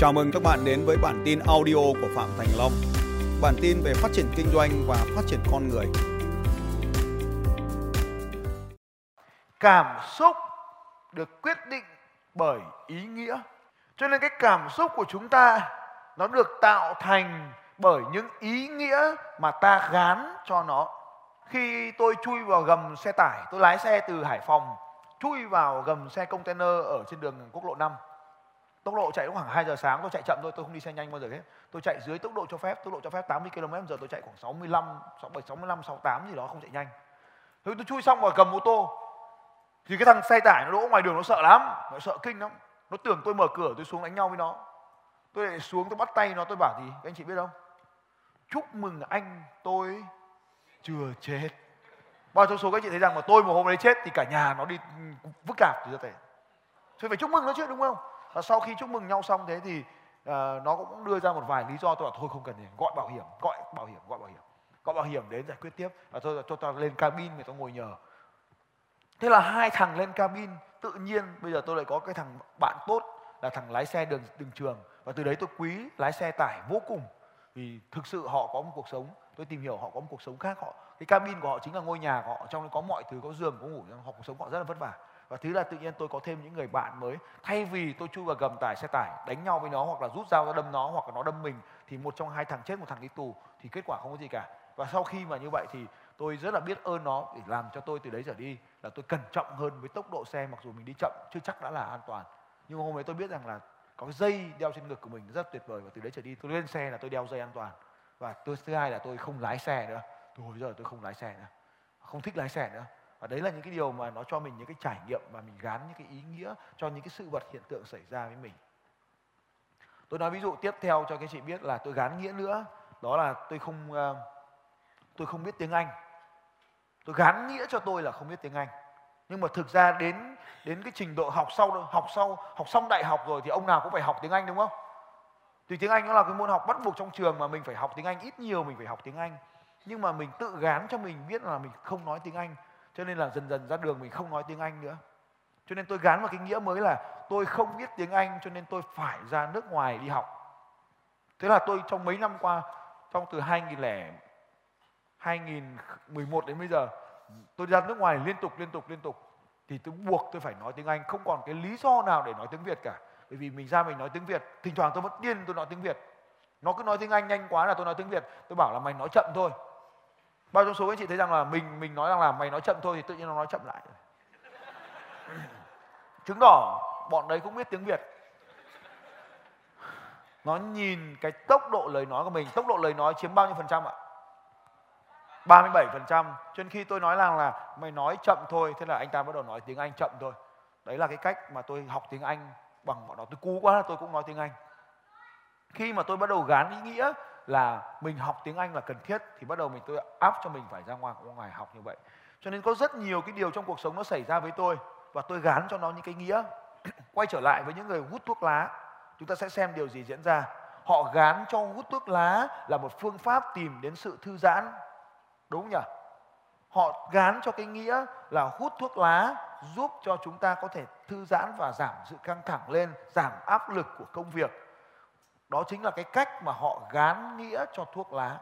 Chào mừng các bạn đến với bản tin audio của Phạm Thành Long. Bản tin về phát triển kinh doanh và phát triển con người. Cảm xúc được quyết định bởi ý nghĩa. Cho nên cái cảm xúc của chúng ta nó được tạo thành bởi những ý nghĩa mà ta gán cho nó. Khi tôi chui vào gầm xe tải, tôi lái xe từ Hải Phòng chui vào gầm xe container ở trên đường quốc lộ 5 tốc độ chạy khoảng 2 giờ sáng, tôi chạy chậm thôi, tôi không đi xe nhanh bao giờ hết. Tôi chạy dưới tốc độ cho phép, tốc độ cho phép 80 km giờ, tôi chạy khoảng 65 67 65 68 gì đó, không chạy nhanh. Thế tôi chui xong và cầm ô tô. Thì cái thằng xe tải nó đỗ ngoài đường nó sợ lắm, nó sợ kinh lắm. Nó tưởng tôi mở cửa, tôi xuống đánh nhau với nó. Tôi lại xuống, tôi bắt tay nó, tôi bảo gì, các anh chị biết không? Chúc mừng anh, tôi chưa chết. Bao trong số các anh chị thấy rằng mà tôi một hôm đấy chết thì cả nhà nó đi vứt cạp thì ra thể tôi phải chúc mừng nó chứ, đúng không? Và sau khi chúc mừng nhau xong thế thì uh, nó cũng đưa ra một vài lý do tôi bảo thôi không cần gì gọi bảo hiểm gọi bảo hiểm gọi bảo hiểm gọi bảo hiểm đến giải quyết tiếp. Và tôi cho tao lên cabin để tao ngồi nhờ. Thế là hai thằng lên cabin tự nhiên bây giờ tôi lại có cái thằng bạn tốt là thằng lái xe đường đường trường. Và từ đấy tôi quý lái xe tải vô cùng. Vì thực sự họ có một cuộc sống tôi tìm hiểu họ có một cuộc sống khác. Họ cái cabin của họ chính là ngôi nhà của họ trong đó có mọi thứ có giường có ngủ họ cuộc sống họ rất là vất vả và thứ là tự nhiên tôi có thêm những người bạn mới. Thay vì tôi chui vào gầm tải, xe tải, đánh nhau với nó hoặc là rút dao ra đâm nó hoặc là nó đâm mình, thì một trong hai thằng chết, một thằng đi tù, thì kết quả không có gì cả. Và sau khi mà như vậy thì tôi rất là biết ơn nó để làm cho tôi từ đấy trở đi, là tôi cẩn trọng hơn với tốc độ xe mặc dù mình đi chậm, chưa chắc đã là an toàn. Nhưng hôm ấy tôi biết rằng là có cái dây đeo trên ngực của mình rất tuyệt vời và từ đấy trở đi tôi lên xe là tôi đeo dây an toàn. Và tôi, thứ hai là tôi không lái xe nữa. Tôi hồi giờ tôi không lái xe nữa. Không thích lái xe nữa và đấy là những cái điều mà nó cho mình những cái trải nghiệm và mình gắn những cái ý nghĩa cho những cái sự vật hiện tượng xảy ra với mình. Tôi nói ví dụ tiếp theo cho các chị biết là tôi gắn nghĩa nữa. Đó là tôi không ờ, tôi không biết tiếng anh. Tôi gắn nghĩa cho tôi là không biết tiếng anh. Nhưng mà thực ra đến đến cái trình độ học sau học sau, học xong đại học rồi thì ông nào cũng phải học tiếng anh, đúng không? Thì tiếng anh nó là cái môn học bắt buộc trong trường mà mình phải học tiếng anh, ít nhiều mình phải học tiếng anh. Nhưng mà mình tự gán cho mình biết là mình không nói tiếng anh cho nên là dần dần ra đường mình không nói tiếng anh nữa. Cho nên tôi gán vào cái nghĩa mới là tôi không biết tiếng anh, cho nên tôi phải ra nước ngoài đi học. Thế là tôi trong mấy năm qua, trong từ 2000 2011 đến bây giờ, tôi ra nước ngoài liên tục liên tục liên tục. Thì tôi buộc tôi phải nói tiếng Anh, không còn cái lý do nào để nói tiếng Việt cả. Bởi vì mình ra mình nói tiếng Việt, thỉnh thoảng tôi vẫn điên tôi nói tiếng Việt. Nó cứ nói tiếng Anh nhanh quá là tôi nói tiếng Việt. Tôi bảo là mày nói chậm thôi bao trong số anh chị thấy rằng là mình mình nói rằng là mày nói chậm thôi thì tự nhiên nó nói chậm lại. Chứng tỏ bọn đấy cũng biết tiếng việt. Nó nhìn cái tốc độ lời nói của mình, tốc độ lời nói chiếm bao nhiêu phần trăm ạ? 37 phần trăm. Cho nên khi tôi nói rằng là mày nói chậm thôi, thế là anh ta bắt đầu nói tiếng anh chậm thôi. Đấy là cái cách mà tôi học tiếng anh bằng bọn nó. Tôi cú quá tôi cũng nói tiếng anh. Khi mà tôi bắt đầu gán ý nghĩa là mình học tiếng Anh là cần thiết thì bắt đầu mình tôi áp cho mình phải ra ngoài ngoài học như vậy. Cho nên có rất nhiều cái điều trong cuộc sống nó xảy ra với tôi và tôi gán cho nó những cái nghĩa. Quay trở lại với những người hút thuốc lá, chúng ta sẽ xem điều gì diễn ra. Họ gán cho hút thuốc lá là một phương pháp tìm đến sự thư giãn. Đúng nhỉ? Họ gán cho cái nghĩa là hút thuốc lá giúp cho chúng ta có thể thư giãn và giảm sự căng thẳng lên, giảm áp lực của công việc đó chính là cái cách mà họ gán nghĩa cho thuốc lá.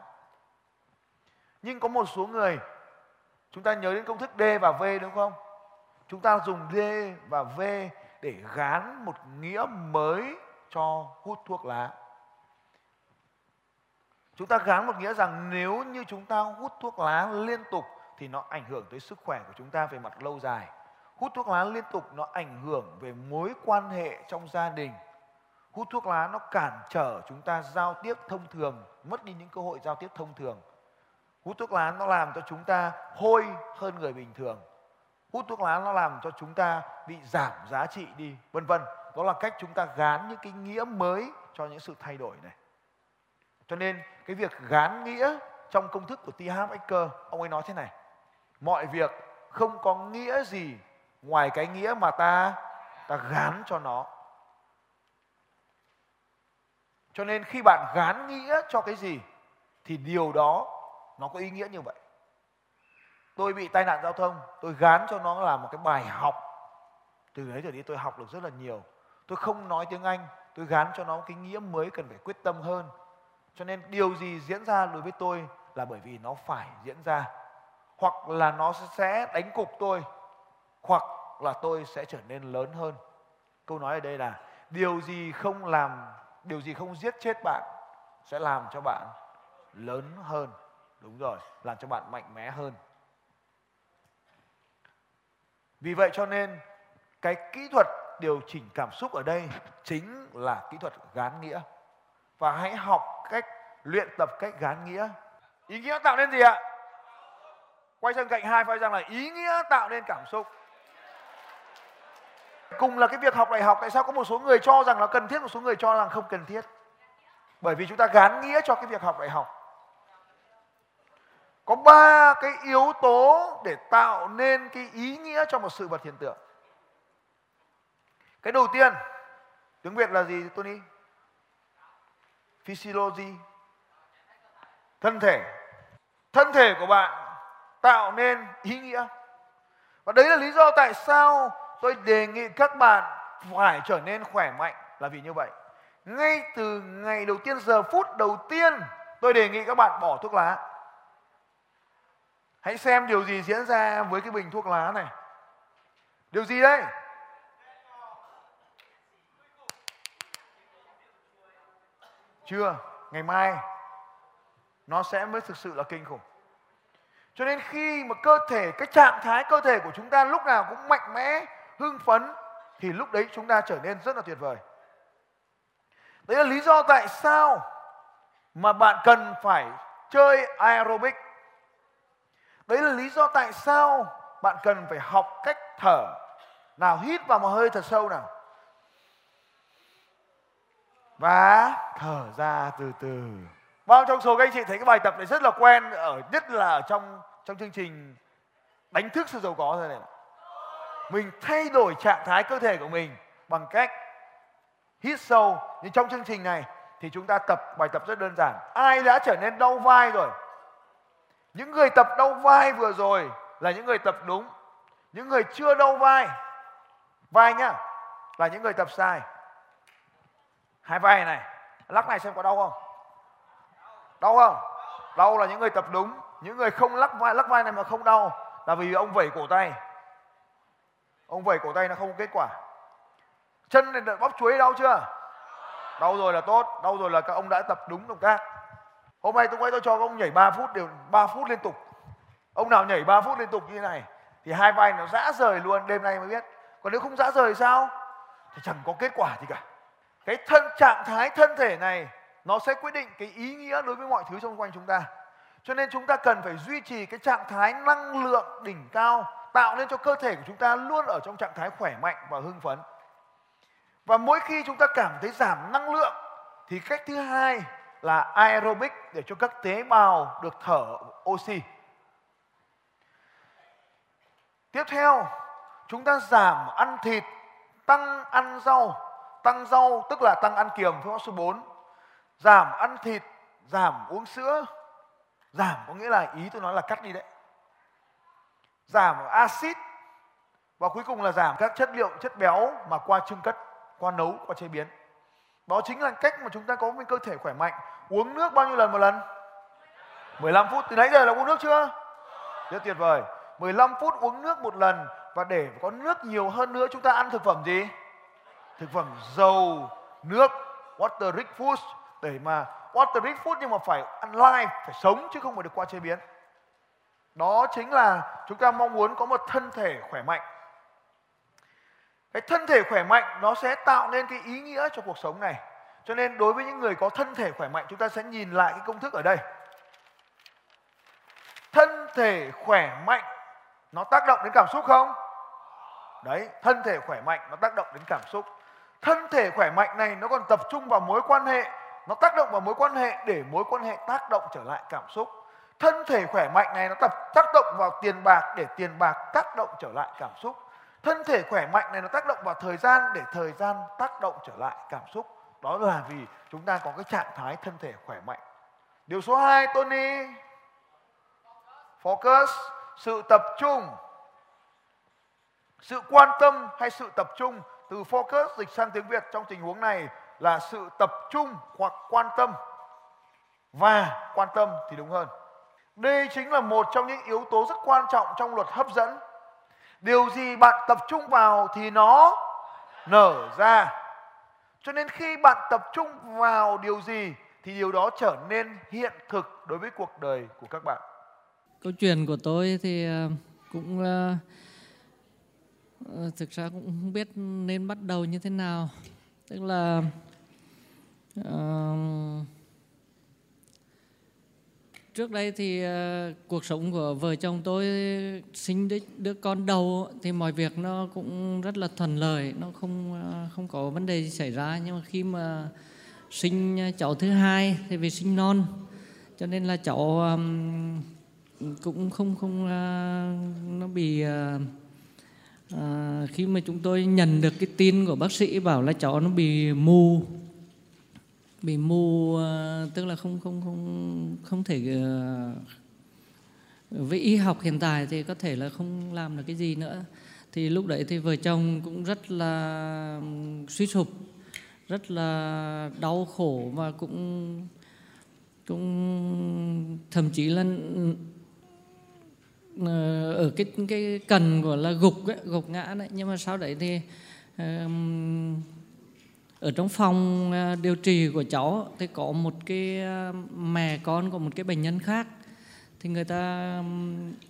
Nhưng có một số người, chúng ta nhớ đến công thức D và V đúng không? Chúng ta dùng D và V để gán một nghĩa mới cho hút thuốc lá. Chúng ta gán một nghĩa rằng nếu như chúng ta hút thuốc lá liên tục thì nó ảnh hưởng tới sức khỏe của chúng ta về mặt lâu dài. Hút thuốc lá liên tục nó ảnh hưởng về mối quan hệ trong gia đình hút thuốc lá nó cản trở chúng ta giao tiếp thông thường, mất đi những cơ hội giao tiếp thông thường. Hút thuốc lá nó làm cho chúng ta hôi hơn người bình thường. Hút thuốc lá nó làm cho chúng ta bị giảm giá trị đi, vân vân. Đó là cách chúng ta gán những cái nghĩa mới cho những sự thay đổi này. Cho nên, cái việc gán nghĩa trong công thức của T.H. Ông ấy nói thế này. Mọi việc không có nghĩa gì ngoài cái nghĩa mà ta ta gán cho nó cho nên khi bạn gán nghĩa cho cái gì, thì điều đó nó có ý nghĩa như vậy. Tôi bị tai nạn giao thông, tôi gán cho nó là một cái bài học. Từ đấy trở đi tôi học được rất là nhiều. Tôi không nói tiếng anh, tôi gán cho nó cái nghĩa mới cần phải quyết tâm hơn. Cho nên điều gì diễn ra đối với tôi là bởi vì nó phải diễn ra. Hoặc là nó sẽ đánh cục tôi, hoặc là tôi sẽ trở nên lớn hơn. Câu nói ở đây là, điều gì không làm điều gì không giết chết bạn sẽ làm cho bạn lớn hơn. Đúng rồi, làm cho bạn mạnh mẽ hơn. Vì vậy cho nên, cái kỹ thuật điều chỉnh cảm xúc ở đây chính là kỹ thuật gán nghĩa. Và hãy học cách luyện tập cách gán nghĩa. Ý nghĩa tạo nên gì ạ? Quay sang cạnh hai, phải rằng là ý nghĩa tạo nên cảm xúc cùng là cái việc học đại học, tại sao có một số người cho rằng nó cần thiết, một số người cho rằng không cần thiết? Bởi vì chúng ta gán nghĩa cho cái việc học đại học. Có ba cái yếu tố để tạo nên cái ý nghĩa cho một sự vật hiện tượng. Cái đầu tiên, tiếng việt là gì, tony? Physiology. Thân thể. Thân thể của bạn tạo nên ý nghĩa. Và đấy là lý do tại sao tôi đề nghị các bạn phải trở nên khỏe mạnh là vì như vậy. Ngay từ ngày đầu tiên, giờ phút đầu tiên, tôi đề nghị các bạn bỏ thuốc lá. Hãy xem điều gì diễn ra với cái bình thuốc lá này. Điều gì đây? Chưa, ngày mai nó sẽ mới thực sự là kinh khủng. Cho nên khi mà cơ thể, cái trạng thái cơ thể của chúng ta lúc nào cũng mạnh mẽ hưng phấn, thì lúc đấy chúng ta trở nên rất là tuyệt vời. Đấy là lý do tại sao mà bạn cần phải chơi aerobic. Đấy là lý do tại sao bạn cần phải học cách thở. Nào, hít vào một hơi thật sâu nào. Và thở ra từ từ. Bao trong số các anh chị thấy cái bài tập này rất là quen ở, nhất là ở trong trong chương trình đánh thức sự giàu có thôi này mình thay đổi trạng thái cơ thể của mình bằng cách hít sâu. Nhưng trong chương trình này thì chúng ta tập, bài tập rất đơn giản. Ai đã trở nên đau vai rồi? Những người tập đau vai vừa rồi là những người tập đúng. Những người chưa đau vai. Vai nhá, là những người tập sai. Hai vai này, lắc này xem có đau không? Đau không? Đau là những người tập đúng. Những người không lắc vai lắc vai này mà không đau là vì ông vẩy cổ tay ông vẩy cổ tay nó không có kết quả. Chân này bóp chuối đau chưa? Đau rồi là tốt, đau rồi là các ông đã tập đúng động tác. Hôm nay tôi quay tôi cho các ông nhảy 3 phút đều 3 phút liên tục. Ông nào nhảy 3 phút liên tục như thế này, thì hai vai nó dã rời luôn, đêm nay mới biết. Còn nếu không dã rời sao? Thì chẳng có kết quả gì cả. Cái thân, trạng thái thân thể này, nó sẽ quyết định cái ý nghĩa đối với mọi thứ xung quanh chúng ta. Cho nên chúng ta cần phải duy trì cái trạng thái năng lượng đỉnh cao tạo nên cho cơ thể của chúng ta luôn ở trong trạng thái khỏe mạnh và hưng phấn. Và mỗi khi chúng ta cảm thấy giảm năng lượng, thì cách thứ hai là aerobic để cho các tế bào được thở oxy. Tiếp theo, chúng ta giảm ăn thịt, tăng ăn rau. Tăng rau tức là tăng ăn kiềm phương pháp số 4 giảm ăn thịt, giảm uống sữa. Giảm có nghĩa là ý tôi nói là cắt đi đấy giảm axit. Và cuối cùng là giảm các chất liệu, chất béo mà qua trưng cất, qua nấu, qua chế biến. Đó chính là cách mà chúng ta có một cơ thể khỏe mạnh. Uống nước bao nhiêu lần một lần? 15 phút. Từ nãy giờ là uống nước chưa? Rất tuyệt vời. 15 phút uống nước một lần và để có nước nhiều hơn nữa, chúng ta ăn thực phẩm gì? Thực phẩm dầu, nước water rich food để mà water rich food nhưng mà phải ăn live, phải sống chứ không phải được qua chế biến đó chính là chúng ta mong muốn có một thân thể khỏe mạnh. Cái thân thể khỏe mạnh nó sẽ tạo nên cái ý nghĩa cho cuộc sống này. Cho nên đối với những người có thân thể khỏe mạnh, chúng ta sẽ nhìn lại cái công thức ở đây. Thân thể khỏe mạnh nó tác động đến cảm xúc không? Đấy, thân thể khỏe mạnh nó tác động đến cảm xúc. Thân thể khỏe mạnh này nó còn tập trung vào mối quan hệ, nó tác động vào mối quan hệ để mối quan hệ tác động trở lại cảm xúc thân thể khỏe mạnh này nó tập tác động vào tiền bạc để tiền bạc tác động trở lại cảm xúc. Thân thể khỏe mạnh này nó tác động vào thời gian để thời gian tác động trở lại cảm xúc. Đó là vì chúng ta có cái trạng thái thân thể khỏe mạnh. Điều số 2 Tony. Focus, sự tập trung. Sự quan tâm hay sự tập trung? Từ focus dịch sang tiếng Việt trong tình huống này là sự tập trung hoặc quan tâm. Và quan tâm thì đúng hơn đây chính là một trong những yếu tố rất quan trọng trong luật hấp dẫn. Điều gì bạn tập trung vào thì nó nở ra. Cho nên khi bạn tập trung vào điều gì thì điều đó trở nên hiện thực đối với cuộc đời của các bạn. Câu chuyện của tôi thì ờ, cũng uh, thực ra cũng không biết nên bắt đầu như thế nào. Tức là uh, trước đây thì uh, cuộc sống của vợ chồng tôi sinh đứa, đứa con đầu thì mọi việc nó cũng rất là thuận lợi nó không uh, không có vấn đề gì xảy ra. Nhưng mà khi mà sinh cháu thứ hai thì vì sinh non cho nên là cháu um, cũng không không uh, nó bị uh, uh, khi mà chúng tôi nhận được cái tin của bác sĩ bảo là cháu nó bị mù bị mù ờ, tức là không không không không thể ờ, với y học hiện tại thì có thể là không làm được cái gì nữa. Thì lúc đấy thì vợ chồng cũng rất là suy sụp rất là đau khổ và cũng cũng thậm chí là ờ, ở cái cái cần của là gục ấy, gục ngã đấy. Nhưng mà sau đấy thì ở trong phòng à, điều trị của cháu thì có một cái à, mẹ con của một cái bệnh nhân khác. Thì người ta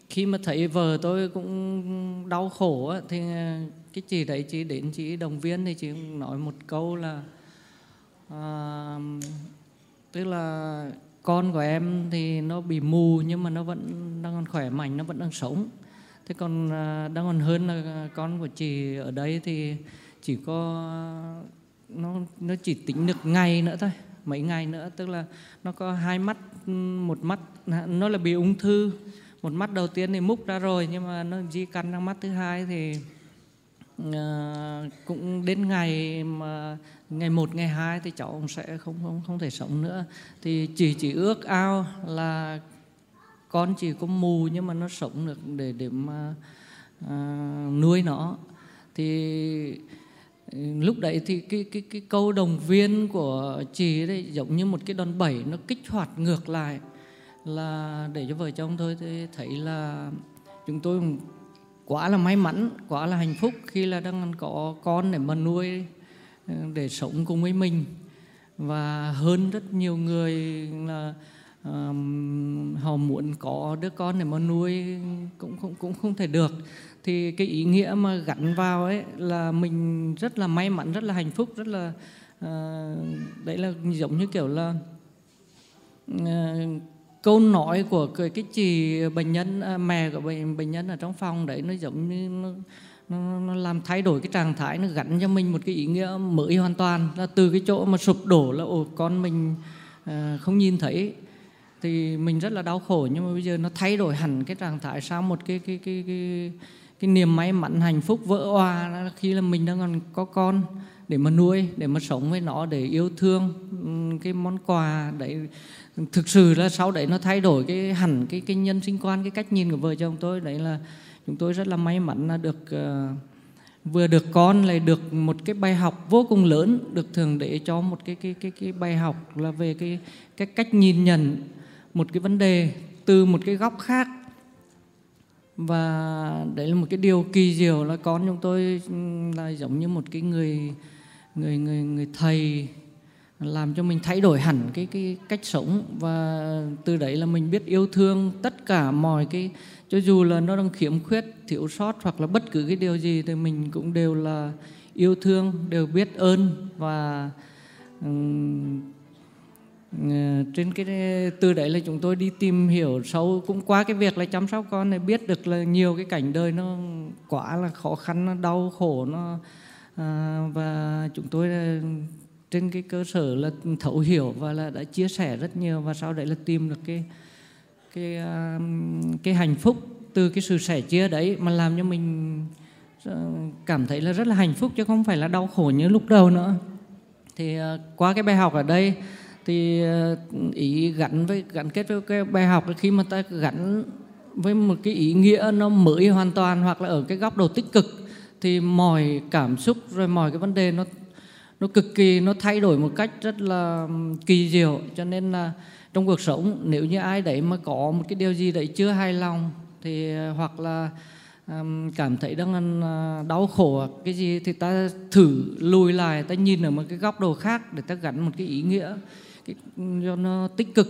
khi mà thấy vợ tôi cũng đau khổ thì à, cái chị đấy chị đến chị động viên thì chị nói một câu là à, tức là con của em thì nó bị mù nhưng mà nó vẫn đang còn khỏe mạnh nó vẫn đang sống. Thế còn đang còn hơn là con của chị ở đây thì chỉ có nó nó chỉ tính được ngày nữa thôi mấy ngày nữa tức là nó có hai mắt một mắt nó là bị ung thư. Một mắt đầu tiên thì múc ra rồi nhưng mà nó di căn sang mắt thứ hai thì uh, cũng đến ngày mà ngày một ngày hai thì cháu cũng sẽ không không không thể sống nữa. Thì chỉ chỉ ước ao là con chỉ có mù nhưng mà nó sống được để để mà uh, nuôi nó. Thì lúc đấy thì cái cái cái câu đồng viên của chị đấy giống như một cái đòn bẩy nó kích hoạt ngược lại. Là để cho vợ chồng tôi thì thấy là chúng tôi quá là may mắn quá là hạnh phúc khi là đang có con để mà nuôi ờ, để sống cùng với mình. Và hơn rất nhiều người là um, họ muốn có đứa con để mà nuôi cũng cũng cũng không thể được. Thì cái ý nghĩa mà gắn vào ấy là mình rất là may mắn rất là hạnh phúc rất là uh, đấy là giống như kiểu là uh, câu nói của cái, cái chị bệnh nhân à, mẹ của bệnh bệnh nhân ở trong phòng đấy nó giống như nó, nó, nó làm thay đổi cái trạng thái nó gắn cho mình một cái ý nghĩa mới hoàn toàn. Là từ cái chỗ mà sụp đổ là ồ con mình à, không nhìn thấy thì mình rất là đau khổ nhưng mà bây giờ nó thay đổi hẳn cái trạng thái sang một cái cái cái cái cái niềm may mắn hạnh phúc vỡ hòa khi là mình đang còn có con để mà nuôi để mà sống với nó để yêu thương cái món quà đấy. Thực sự là sau đấy nó thay đổi cái hẳn cái cái nhân sinh quan cái cách nhìn của vợ chồng tôi. Đấy là chúng tôi rất là may mắn là được uh, vừa được con lại được một cái bài học vô cùng lớn được thường để cho một cái cái cái cái bài học là về cái cái cách nhìn nhận một cái vấn đề từ một cái góc khác. Và đấy là một cái điều kỳ diệu là con chúng tôi là giống như một cái người người người người thầy làm cho mình thay đổi hẳn cái cái cách sống. Và từ đấy là mình biết yêu thương tất cả mọi cái cho dù là nó đang khiếm khuyết thiếu sót hoặc là bất cứ cái điều gì thì mình cũng đều là yêu thương đều biết ơn và um, Ờ, trên cái từ đấy là chúng tôi đi tìm hiểu sâu. Cũng qua cái việc là chăm sóc con này biết được là nhiều cái cảnh đời nó quá là khó khăn nó đau khổ nó à, và chúng tôi ờ, trên cái cơ sở là thấu hiểu và là đã chia sẻ rất nhiều và sau đấy là tìm được cái cái cái hạnh phúc từ cái sự sẻ chia đấy mà làm cho mình cảm thấy là rất là hạnh phúc chứ không phải là đau khổ như lúc đầu nữa. Thì qua cái bài học ở đây thì ờ, ý gắn với gắn kết với cái bài học khi mà ta gắn với một cái ý nghĩa nó mới hoàn toàn hoặc là ở cái góc độ tích cực thì mọi cảm xúc rồi mọi cái vấn đề nó nó cực kỳ nó thay đổi một cách rất là kỳ diệu. Cho nên là trong cuộc sống nếu như ai đấy mà có một cái điều gì đấy chưa hài lòng thì ờ, hoặc là um, cảm thấy đang ờ, đau khổ cái gì thì ta thử lùi lại ta nhìn ở một cái góc độ khác để ta gắn một cái ý nghĩa cái, cho nó tích cực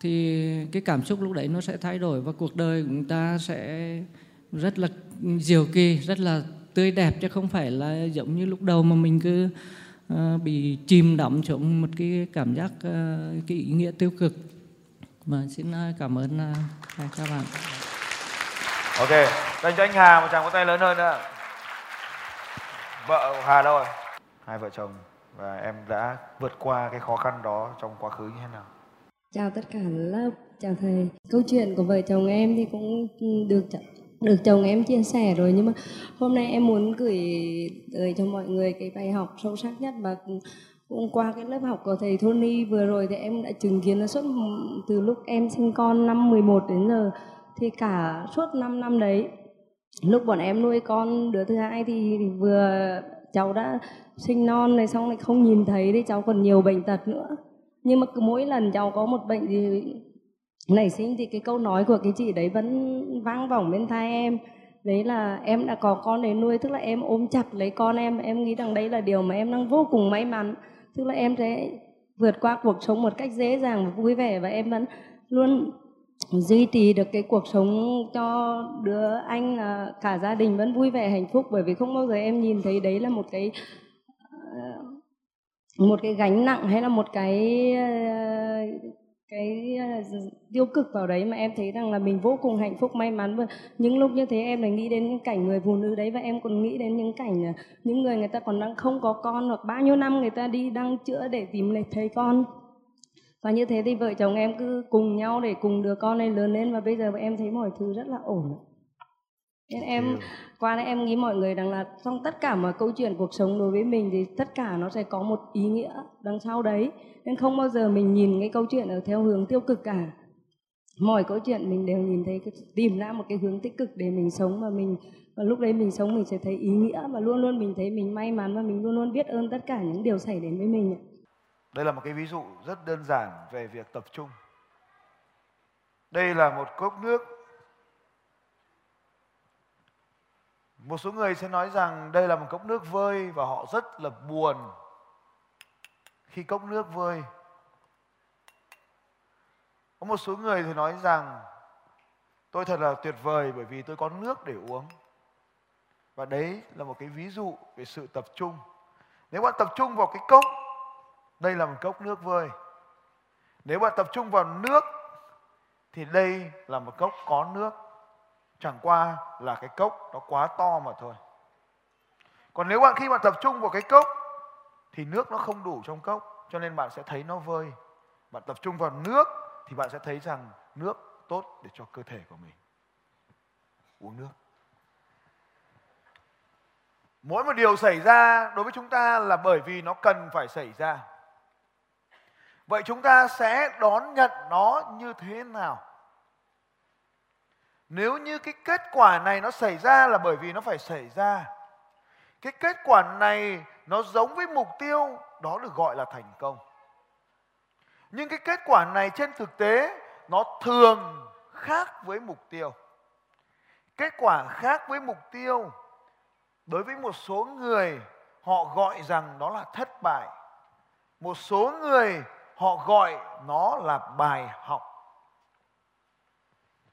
thì cái cảm xúc lúc đấy nó sẽ thay đổi và cuộc đời của chúng ta sẽ rất là diệu kỳ rất là tươi đẹp chứ không phải là giống như lúc đầu mà mình cứ uh, bị chìm đắm trong một cái cảm giác uh, cái ý nghĩa tiêu cực. Mà xin uh, cảm ơn uh, các bạn. Ok dành cho anh Hà một tràng vỗ tay lớn hơn nữa. Vợ Hà đâu rồi hai vợ chồng và em đã vượt qua cái khó khăn đó trong quá khứ như thế nào? Chào tất cả lớp chào thầy. Câu chuyện của vợ chồng em thì cũng được được chồng em chia sẻ rồi nhưng mà hôm nay em muốn gửi tới cho mọi người cái bài học sâu sắc nhất và cũng qua cái lớp học của thầy Tony vừa rồi thì em đã chứng kiến là suốt từ lúc em sinh con năm 11 đến giờ thì cả suốt 5 năm đấy lúc bọn em nuôi con đứa thứ hai thì, thì vừa cháu đã sinh non này, xong lại không nhìn thấy thì cháu còn nhiều bệnh tật nữa. Nhưng mà cứ mỗi lần cháu có một bệnh gì nảy sinh thì cái câu nói của cái chị đấy vẫn vang vọng bên tai em. Đấy là em đã có con để nuôi, tức là em ôm chặt lấy con em. Em nghĩ rằng đấy là điều mà em đang vô cùng may mắn. Tức là em sẽ vượt qua cuộc sống một cách dễ dàng và vui vẻ và em vẫn luôn duy trì được cái cuộc sống cho đứa anh à, cả gia đình vẫn vui vẻ, hạnh phúc. Bởi vì không bao giờ em nhìn thấy đấy là một cái một cái gánh nặng hay là một cái ờ, cái ờ, tiêu cực vào đấy mà em thấy rằng là mình vô cùng hạnh phúc, may mắn và những lúc như thế em lại nghĩ đến những cảnh người phụ nữ đấy và em còn nghĩ đến những cảnh ờ, những người người ta còn đang không có con hoặc bao nhiêu năm người ta đi đang chữa để tìm lại thấy con. Và như thế thì vợ chồng em cứ cùng nhau để cùng đứa con này lớn lên và bây giờ em thấy mọi thứ rất là ổn nên em qua đây em nghĩ mọi người rằng là trong tất cả mọi câu chuyện cuộc sống đối với mình thì tất cả nó sẽ có một ý nghĩa đằng sau đấy. Nên không bao giờ mình nhìn cái câu chuyện ở theo hướng tiêu cực cả. Mọi câu chuyện mình đều nhìn thấy tìm ra một cái hướng tích cực để mình sống và mình và lúc đấy mình sống mình sẽ thấy ý nghĩa và luôn luôn mình thấy mình may mắn và mình luôn luôn biết ơn tất cả những điều xảy đến với mình đây là một cái ví dụ rất đơn giản về việc tập trung. Đây là một cốc nước một số người sẽ nói rằng đây là một cốc nước vơi và họ rất là buồn khi cốc nước vơi. Có một số người thì nói rằng, tôi thật là tuyệt vời bởi vì tôi có nước để uống. Và đấy là một cái ví dụ về sự tập trung. Nếu bạn tập trung vào cái cốc, đây là một cốc nước vơi. Nếu bạn tập trung vào nước, thì đây là một cốc có nước chẳng qua là cái cốc nó quá to mà thôi. Còn nếu bạn khi bạn tập trung vào cái cốc, thì nước nó không đủ trong cốc, cho nên bạn sẽ thấy nó vơi. Bạn tập trung vào nước, thì bạn sẽ thấy rằng nước tốt để cho cơ thể của mình. Uống nước. Mỗi một điều xảy ra đối với chúng ta là bởi vì nó cần phải xảy ra. Vậy chúng ta sẽ đón nhận nó như thế nào? Nếu như cái kết quả này nó xảy ra là bởi vì nó phải xảy ra. Cái kết quả này nó giống với mục tiêu, đó được gọi là thành công. Nhưng cái kết quả này trên thực tế, nó thường khác với mục tiêu. Kết quả khác với mục tiêu đối với một số người, họ gọi rằng đó là thất bại. Một số người, họ gọi nó là bài học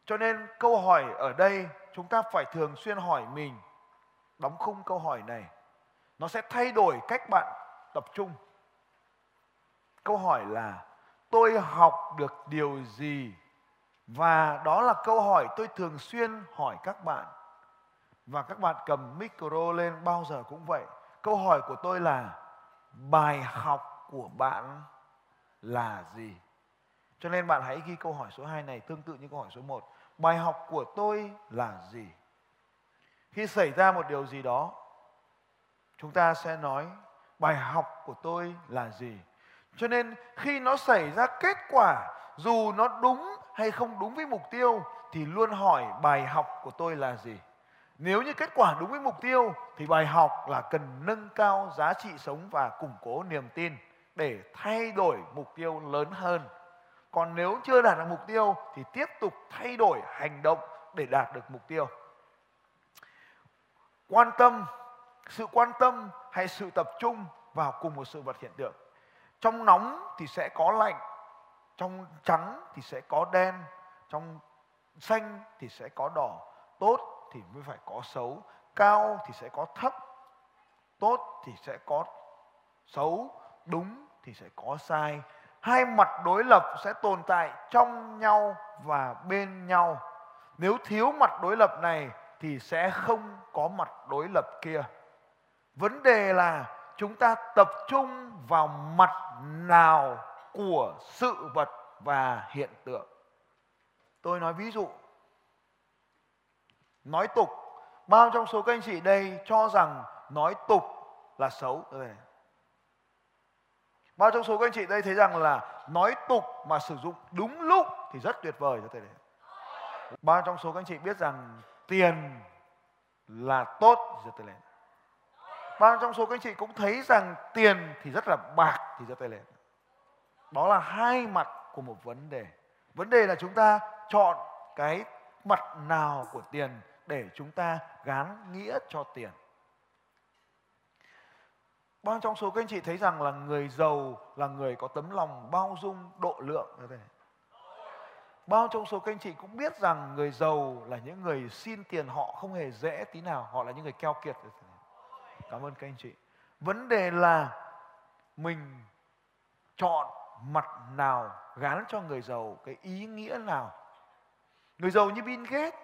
cho nên câu hỏi ở đây chúng ta phải thường xuyên hỏi mình, đóng khung câu hỏi này, nó sẽ thay đổi cách bạn tập trung. Câu hỏi là, tôi học được điều gì? Và đó là câu hỏi tôi thường xuyên hỏi các bạn. Và các bạn cầm micro lên bao giờ cũng vậy. Câu hỏi của tôi là, bài học của bạn là gì? Cho nên bạn hãy ghi câu hỏi số 2 này tương tự như câu hỏi số 1 bài học của tôi là gì? Khi xảy ra một điều gì đó, chúng ta sẽ nói bài học của tôi là gì. Cho nên khi nó xảy ra kết quả, dù nó đúng hay không đúng với mục tiêu, thì luôn hỏi bài học của tôi là gì. Nếu như kết quả đúng với mục tiêu, thì bài học là cần nâng cao giá trị sống và củng cố niềm tin để thay đổi mục tiêu lớn hơn còn nếu chưa đạt được mục tiêu thì tiếp tục thay đổi hành động để đạt được mục tiêu. Quan tâm, sự quan tâm hay sự tập trung vào cùng một sự vật hiện tượng. Trong nóng thì sẽ có lạnh, trong trắng thì sẽ có đen, trong xanh thì sẽ có đỏ. Tốt thì mới phải có xấu, cao thì sẽ có thấp. Tốt thì sẽ có xấu, đúng thì sẽ có sai hai mặt đối lập sẽ tồn tại trong nhau và bên nhau. Nếu thiếu mặt đối lập này thì sẽ không có mặt đối lập kia. Vấn đề là chúng ta tập trung vào mặt nào của sự vật và hiện tượng. Tôi nói ví dụ. Nói tục. Bao trong số các anh chị đây cho rằng nói tục là xấu bao trong số các anh chị đây thấy rằng là nói tục mà sử dụng đúng lúc thì rất tuyệt vời cho thầy đấy bao trong số các anh chị biết rằng tiền là tốt giơ tay lên bao trong số các anh chị cũng thấy rằng tiền thì rất là bạc, thì giơ tay lên đó là hai mặt của một vấn đề. Vấn đề là chúng ta chọn cái mặt nào của tiền để chúng ta gán nghĩa cho tiền bao trong số các anh chị thấy rằng là người giàu là người có tấm lòng bao dung, độ lượng như thế này? Bao trong số các anh chị cũng biết rằng người giàu là những người xin tiền họ không hề dễ tí nào, họ là những người keo kiệt cảm ơn các anh chị. Vấn đề là mình chọn mặt nào gán cho người giàu, cái ý nghĩa nào? Người giàu như Bill Gates,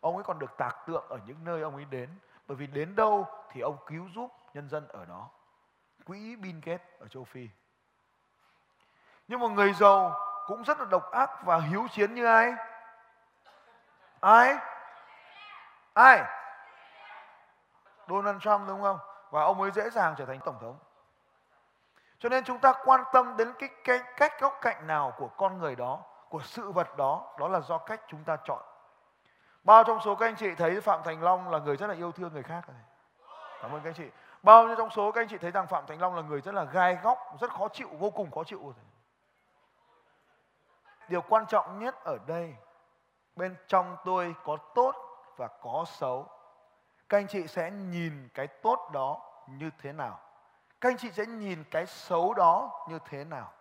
ông ấy còn được tạc tượng ở những nơi ông ấy đến. Bởi vì đến đâu thì ông cứu giúp nhân dân ở đó quỹ Bill Gates ở châu Phi. Nhưng mà người giàu cũng rất là độc ác và hiếu chiến như ai? Ai? Ai? Donald Trump đúng không? Và ông ấy dễ dàng trở thành tổng thống. Cho nên chúng ta quan tâm đến cái, cái cách góc cạnh nào của con người đó của sự vật đó đó là do cách chúng ta chọn. Bao trong số các anh chị thấy phạm thành long là người rất là yêu thương người khác cảm ơn các anh chị bao nhiêu trong số các anh chị thấy rằng phạm thành long là người rất là gai góc, rất khó chịu, vô cùng khó chịu điều quan trọng nhất ở đây, bên trong tôi có tốt và có xấu. Các anh chị sẽ nhìn cái tốt đó như thế nào? Các anh chị sẽ nhìn cái xấu đó như thế nào?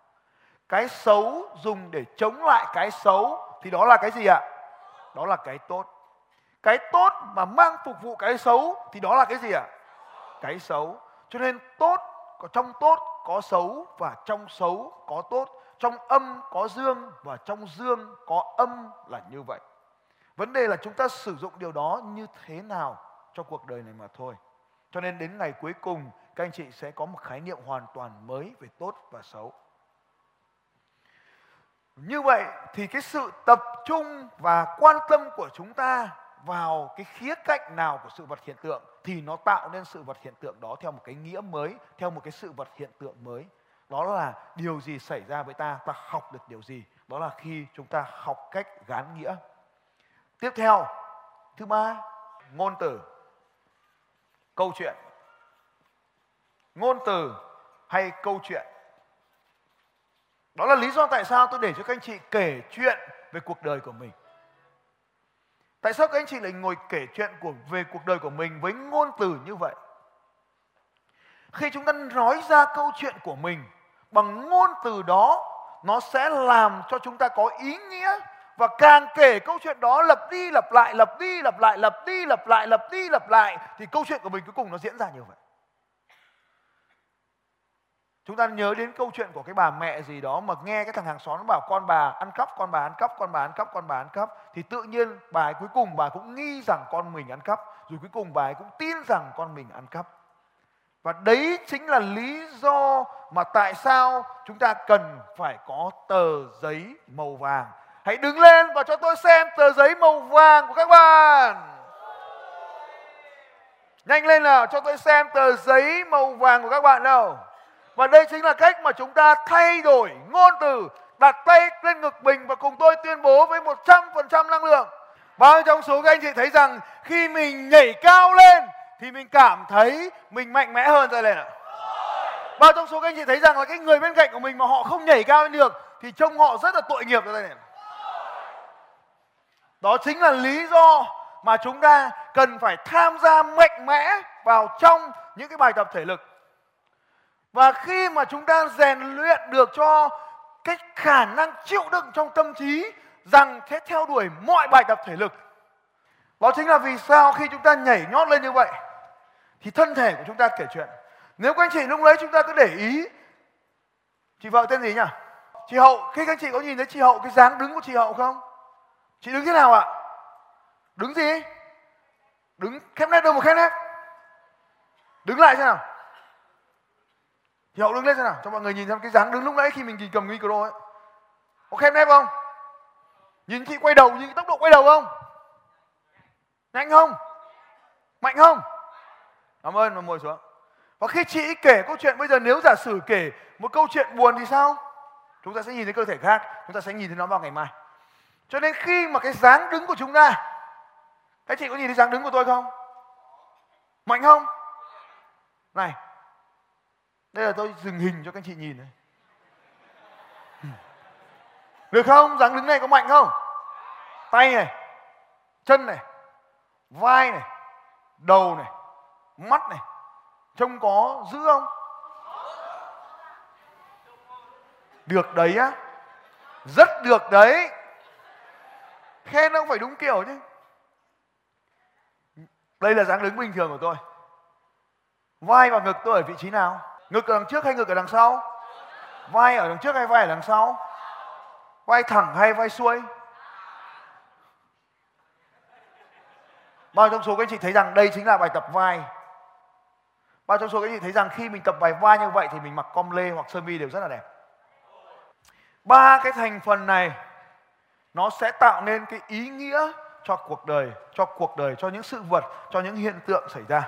Cái xấu dùng để chống lại cái xấu thì đó là cái gì ạ? Đó là cái tốt. Cái tốt mà mang phục vụ cái xấu thì đó là cái gì ạ? Cái xấu. Cho nên tốt có trong tốt, có xấu và trong xấu có tốt. Trong âm có dương và trong dương có âm là như vậy. Vấn đề là chúng ta sử dụng điều đó như thế nào cho cuộc đời này mà thôi. Cho nên đến ngày cuối cùng, các anh chị sẽ có một khái niệm hoàn toàn mới về tốt và xấu. Như vậy thì cái sự tập trung và quan tâm của chúng ta vào cái khía cạnh nào của sự vật hiện tượng thì nó tạo nên sự vật hiện tượng đó theo một cái nghĩa mới, theo một cái sự vật hiện tượng mới. Đó là điều gì xảy ra với ta, ta học được điều gì. Đó là khi chúng ta học cách gán nghĩa. Tiếp theo, thứ ba, ngôn từ. Câu chuyện. Ngôn từ hay câu chuyện. Đó là lý do tại sao tôi để cho các anh chị kể chuyện về cuộc đời của mình. Tại sao các anh chị lại ngồi kể chuyện của về cuộc đời của mình với ngôn từ như vậy? Khi chúng ta nói ra câu chuyện của mình bằng ngôn từ đó, nó sẽ làm cho chúng ta có ý nghĩa và càng kể câu chuyện đó lặp đi lặp lại, lặp đi lặp lại, lặp đi lặp lại, lặp đi lặp lại thì câu chuyện của mình cuối cùng nó diễn ra như vậy. Chúng ta nhớ đến câu chuyện của cái bà mẹ gì đó mà nghe cái thằng hàng xóm nó bảo con bà ăn cắp, con bà ăn cắp, con bà ăn cắp, con bà ăn cắp thì tự nhiên bà ấy cuối cùng bà cũng nghi rằng con mình ăn cắp rồi cuối cùng bà ấy cũng tin rằng con mình ăn cắp. Và đấy chính là lý do mà tại sao chúng ta cần phải có tờ giấy màu vàng. Hãy đứng lên và cho tôi xem tờ giấy màu vàng của các bạn. Nhanh lên nào cho tôi xem tờ giấy màu vàng của các bạn nào. Và đây chính là cách mà chúng ta thay đổi ngôn từ, đặt tay lên ngực mình và cùng tôi tuyên bố với 100% năng lượng. Bao trong số các anh chị thấy rằng khi mình nhảy cao lên thì mình cảm thấy mình mạnh mẽ hơn ra lên ạ? Bao trong số các anh chị thấy rằng là cái người bên cạnh của mình mà họ không nhảy cao lên được thì trông họ rất là tội nghiệp ra đây này. Đó chính là lý do mà chúng ta cần phải tham gia mạnh mẽ vào trong những cái bài tập thể lực. Và khi mà chúng ta rèn luyện được cho cái khả năng chịu đựng trong tâm trí rằng sẽ theo đuổi mọi bài tập thể lực. Đó chính là vì sao khi chúng ta nhảy nhót lên như vậy thì thân thể của chúng ta kể chuyện. Nếu các anh chị lúc đấy chúng ta cứ để ý Chị vợ tên gì nhỉ? Chị Hậu, khi các anh chị có nhìn thấy chị Hậu cái dáng đứng của chị Hậu không? Chị đứng thế nào ạ? Đứng gì? Đứng khép nét đâu một khép nét. Đứng lại xem nào hiệu đứng lên xem nào, cho mọi người nhìn xem cái dáng đứng lúc nãy khi mình cầm micro ấy. Có khép nép không? Nhìn chị quay đầu, nhìn tốc độ quay đầu không? Nhanh không? Mạnh không? Cảm ơn và ngồi xuống. Và khi chị kể câu chuyện bây giờ nếu giả sử kể một câu chuyện buồn thì sao? Chúng ta sẽ nhìn thấy cơ thể khác, chúng ta sẽ nhìn thấy nó vào ngày mai. Cho nên khi mà cái dáng đứng của chúng ta Các chị có nhìn thấy dáng đứng của tôi không? Mạnh không? Này đây là tôi dừng hình cho các chị nhìn này ừ. Được không? Dáng đứng này có mạnh không? Tay này, Chân này, Vai này, Đầu này, Mắt này Trông có dữ không? Được đấy á Rất được đấy Khen nó phải đúng kiểu chứ Đây là dáng đứng bình thường của tôi Vai và ngực tôi ở vị trí nào? Ngực ở đằng trước hay ngực ở đằng sau? Vai ở đằng trước hay vai ở đằng sau? Vai thẳng hay vai xuôi? Bao trong số các anh chị thấy rằng đây chính là bài tập vai Bao trong số các anh chị thấy rằng khi mình tập bài vai như vậy thì mình mặc com lê hoặc sơ mi đều rất là đẹp Ba cái thành phần này nó sẽ tạo nên cái ý nghĩa cho cuộc đời, cho cuộc đời, cho những sự vật, cho những hiện tượng xảy ra.